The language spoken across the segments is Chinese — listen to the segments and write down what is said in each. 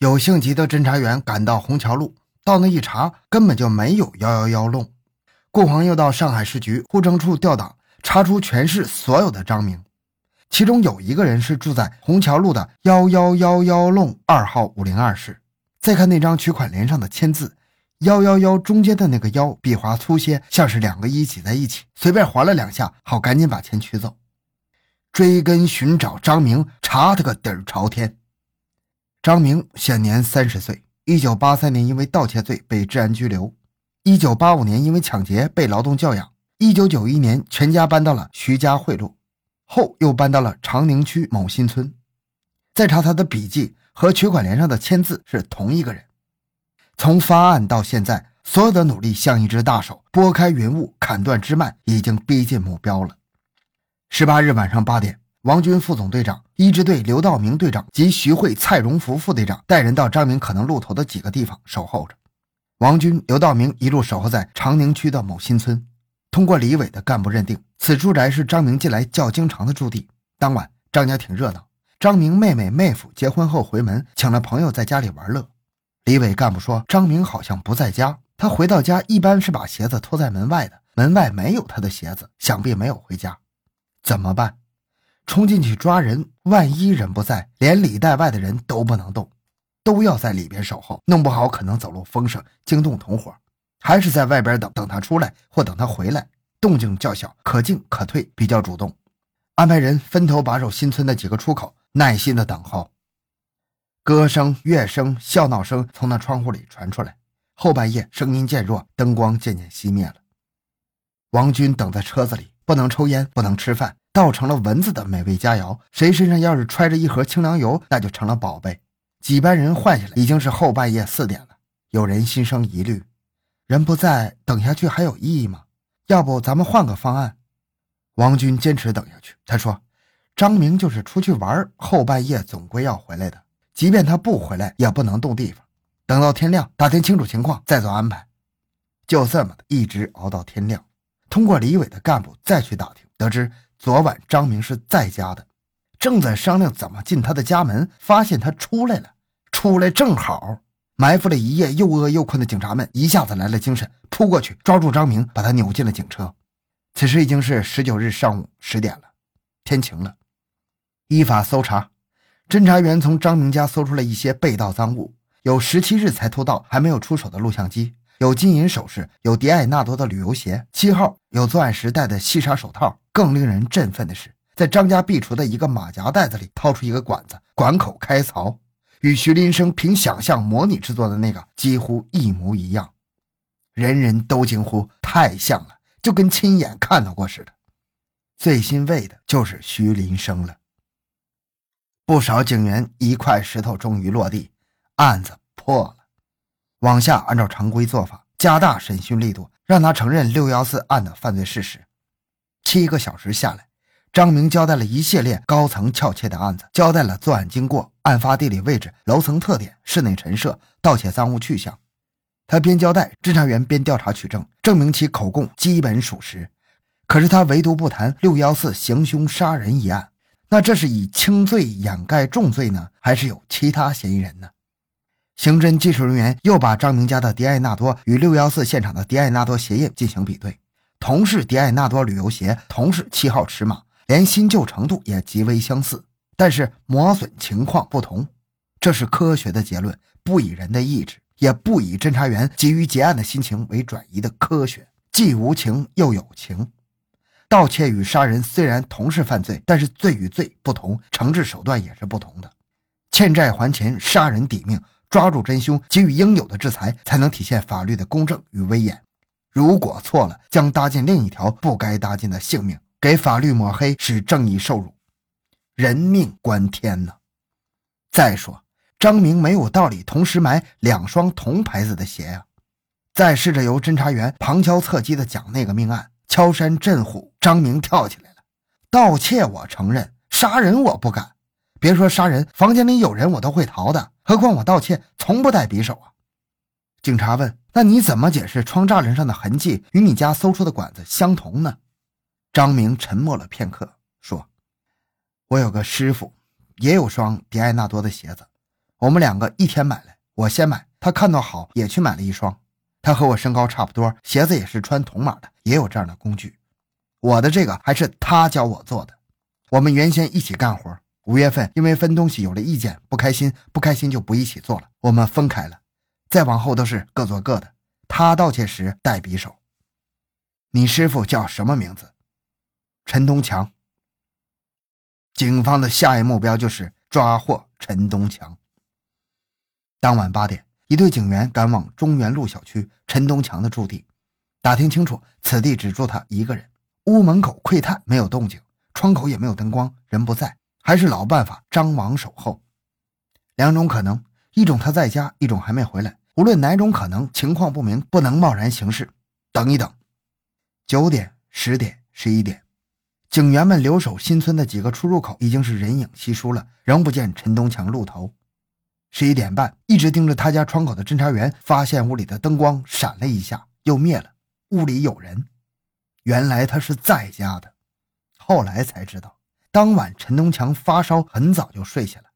有性急的侦查员赶到虹桥路，到那一查，根本就没有幺幺幺弄。顾黄又到上海市局户政处调档，查出全市所有的张明，其中有一个人是住在虹桥路的幺幺幺幺弄二号五零二室。再看那张取款联上的签字，幺幺幺中间的那个幺笔画粗些，像是两个一挤在一起，随便划了两下，好赶紧把钱取走。追根寻找张明，查他个底儿朝天。张明现年三十岁，一九八三年因为盗窃罪被治安拘留。一九八五年，因为抢劫被劳动教养。一九九一年，全家搬到了徐家汇路，后又搬到了长宁区某新村。再查他的笔记和取款联上的签字是同一个人。从发案到现在，所有的努力像一只大手拨开云雾，砍断枝蔓，已经逼近目标了。十八日晚上八点，王军副总队长、一支队刘道明队长及徐汇、蔡荣福副队长带人到张明可能露头的几个地方守候着。王军、刘道明一路守候在长宁区的某新村。通过李伟的干部认定，此住宅是张明近来较经常的驻地。当晚，张家挺热闹。张明妹妹、妹夫结婚后回门，请了朋友在家里玩乐。李伟干部说，张明好像不在家。他回到家一般是把鞋子脱在门外的，门外没有他的鞋子，想必没有回家。怎么办？冲进去抓人，万一人不在，连里带外的人都不能动。都要在里边守候，弄不好可能走漏风声，惊动同伙；还是在外边等等他出来，或等他回来，动静较小，可进可退，比较主动。安排人分头把守新村的几个出口，耐心的等候。歌声、乐声、笑闹声从那窗户里传出来。后半夜，声音渐弱，灯光渐渐熄灭了。王军等在车子里，不能抽烟，不能吃饭，倒成了蚊子的美味佳肴。谁身上要是揣着一盒清凉油，那就成了宝贝。几班人换下来，已经是后半夜四点了。有人心生疑虑：人不在，等下去还有意义吗？要不咱们换个方案？王军坚持等下去。他说：“张明就是出去玩，后半夜总归要回来的。即便他不回来，也不能动地方。等到天亮，打听清楚情况，再做安排。”就这么，一直熬到天亮。通过李伟的干部再去打听，得知昨晚张明是在家的。正在商量怎么进他的家门，发现他出来了。出来正好，埋伏了一夜又饿又困的警察们一下子来了精神，扑过去抓住张明，把他扭进了警车。此时已经是十九日上午十点了，天晴了。依法搜查，侦查员从张明家搜出了一些被盗赃物，有十七日才偷盗还没有出手的录像机，有金银首饰，有迪艾纳多的旅游鞋，七号有作案时戴的细纱手套。更令人振奋的是。在张家壁橱的一个马甲袋子里掏出一个管子，管口开槽，与徐林生凭想象模拟制作的那个几乎一模一样，人人都惊呼太像了，就跟亲眼看到过似的。最欣慰的就是徐林生了。不少警员一块石头终于落地，案子破了。往下按照常规做法，加大审讯力度，让他承认六幺四案的犯罪事实。七个小时下来。张明交代了一系列高层撬窃的案子，交代了作案经过、案发地理位置、楼层特点、室内陈设、盗窃赃物去向。他边交代，侦查员边调查取证，证明其口供基本属实。可是他唯独不谈六幺四行凶杀人一案。那这是以轻罪掩盖重罪呢，还是有其他嫌疑人呢？刑侦技术人员又把张明家的迪艾纳多与六幺四现场的迪艾纳多鞋印进行比对，同是迪艾纳多旅游鞋，同是七号尺码。连新旧程度也极为相似，但是磨损情况不同。这是科学的结论，不以人的意志，也不以侦查员急于结案的心情为转移的科学，既无情又有情。盗窃与杀人虽然同是犯罪，但是罪与罪不同，惩治手段也是不同的。欠债还钱，杀人抵命，抓住真凶，给予应有的制裁，才能体现法律的公正与威严。如果错了，将搭进另一条不该搭进的性命。给法律抹黑，使正义受辱，人命关天呢。再说，张明没有道理同时买两双同牌子的鞋呀。再试着由侦查员旁敲侧击的讲那个命案，敲山震虎，张明跳起来了。盗窃我承认，杀人我不敢。别说杀人，房间里有人我都会逃的，何况我盗窃从不带匕首啊。警察问：“那你怎么解释窗栅栏上的痕迹与你家搜出的管子相同呢？”张明沉默了片刻，说：“我有个师傅，也有双迪艾纳多的鞋子。我们两个一天买来，我先买，他看到好也去买了一双。他和我身高差不多，鞋子也是穿同码的，也有这样的工具。我的这个还是他教我做的。我们原先一起干活，五月份因为分东西有了意见，不开心，不开心就不一起做了，我们分开了。再往后都是各做各的。他盗窃时带匕首。你师傅叫什么名字？陈东强。警方的下一目标就是抓获陈东强。当晚八点。一队警员赶往中原路小区陈东强的住地，打听清楚，此地只住他一个人。屋门口窥探没有动静，窗口也没有灯光，人不在，还是老办法，张网守候。两种可能：一种他在家，一种还没回来。无论哪种可能，情况不明，不能贸然行事，等一等。九点、十点、十一点，警员们留守新村的几个出入口已经是人影稀疏了，仍不见陈东强露头。十一点半，一直盯着他家窗口的侦查员发现屋里的灯光闪了一下，又灭了。屋里有人，原来他是在家的。后来才知道，当晚陈东强发烧，很早就睡下了。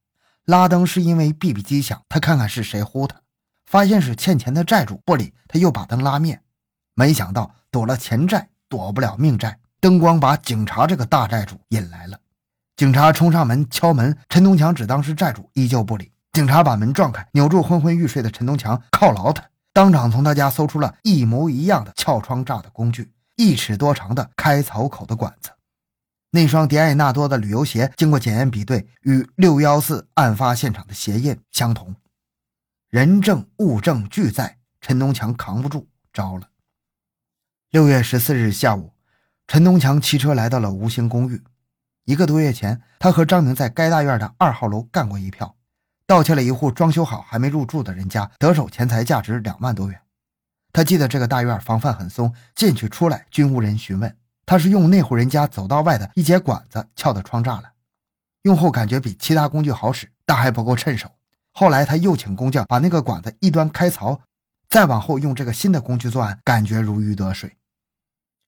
拉灯是因为 BB 机响，他看看是谁呼他，发现是欠钱的债主，不理，他又把灯拉灭。没想到躲了钱债，躲不了命债。灯光把警察这个大债主引来了。警察冲上门敲门，陈东强只当是债主，依旧不理。警察把门撞开，扭住昏昏欲睡的陈东强，犒劳他，当场从他家搜出了一模一样的撬窗栅的工具，一尺多长的开槽口的管子。那双迪艾纳多的旅游鞋经过检验比对，与六幺四案发现场的鞋印相同。人证物证俱在，陈东强扛不住，招了。六月十四日下午，陈东强骑车来到了吴兴公寓。一个多月前，他和张明在该大院的二号楼干过一票。盗窃了一户装修好还没入住的人家，得手钱财价值两万多元。他记得这个大院防范很松，进去出来均无人询问。他是用那户人家走道外的一节管子撬的窗栅栏，用后感觉比其他工具好使，但还不够趁手。后来他又请工匠把那个管子一端开槽，再往后用这个新的工具作案，感觉如鱼得水。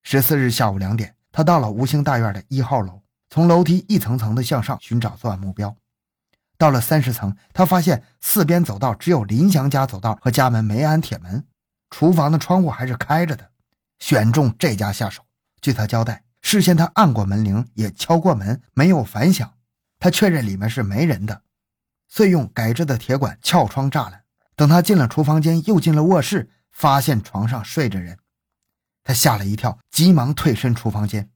十四日下午两点，他到了吴兴大院的一号楼，从楼梯一层层的向上寻找作案目标。到了三十层，他发现四边走道只有林祥家走道和家门没安铁门，厨房的窗户还是开着的，选中这家下手。据他交代，事先他按过门铃，也敲过门，没有反响。他确认里面是没人的，遂用改制的铁管撬窗栅栏。等他进了厨房间，又进了卧室，发现床上睡着人，他吓了一跳，急忙退身厨房间。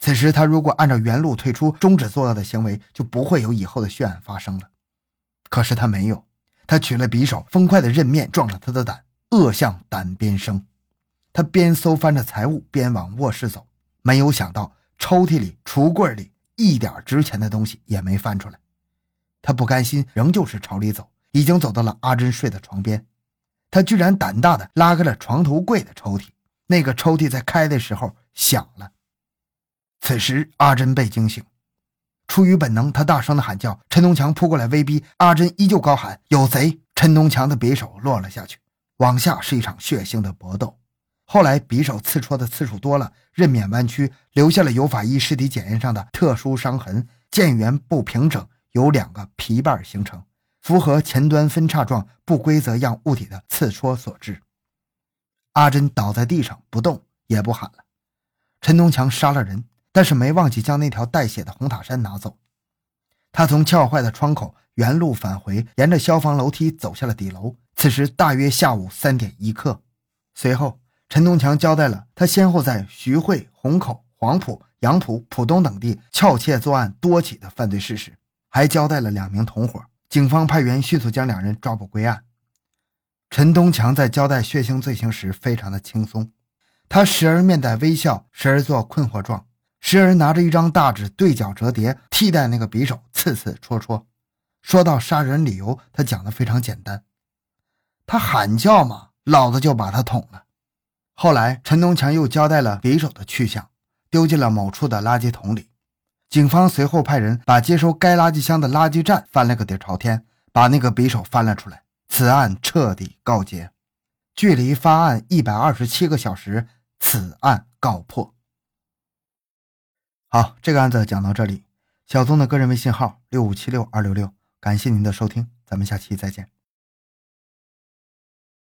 此时，他如果按照原路退出，终止作恶的行为，就不会有以后的血案发生了。可是他没有，他取了匕首，风快的刃面撞了他的胆，恶向胆边生。他边搜翻着财物，边往卧室走，没有想到抽屉里、橱柜里一点值钱的东西也没翻出来。他不甘心，仍旧是朝里走，已经走到了阿珍睡的床边，他居然胆大的拉开了床头柜的抽屉，那个抽屉在开的时候响了。此时，阿珍被惊醒，出于本能，他大声的喊叫。陈东强扑过来威逼，阿珍依旧高喊“有贼”。陈东强的匕首落了下去，往下是一场血腥的搏斗。后来，匕首刺戳的次数多了，刃面弯曲，留下了有法医尸体检验上的特殊伤痕，剑缘不平整，有两个皮瓣形成，符合前端分叉状不规则样物体的刺戳所致。阿珍倒在地上不动，也不喊了。陈东强杀了人。但是没忘记将那条带血的红塔山拿走。他从撬坏的窗口原路返回，沿着消防楼梯走下了底楼。此时大约下午三点一刻。随后，陈东强交代了他先后在徐汇、虹口、黄埔、杨浦、浦东等地撬窃作案多起的犯罪事实，还交代了两名同伙。警方派员迅速将两人抓捕归案。陈东强在交代血腥罪行时非常的轻松，他时而面带微笑，时而做困惑状。时而拿着一张大纸对角折叠，替代那个匕首，刺刺戳戳。说到杀人理由，他讲的非常简单：他喊叫嘛，老子就把他捅了。后来，陈东强又交代了匕首的去向，丢进了某处的垃圾桶里。警方随后派人把接收该垃圾箱的垃圾站翻了个底朝天，把那个匕首翻了出来。此案彻底告结。距离发案一百二十七个小时，此案告破。好，这个案子讲到这里。小宗的个人微信号六五七六二六六，感谢您的收听，咱们下期再见。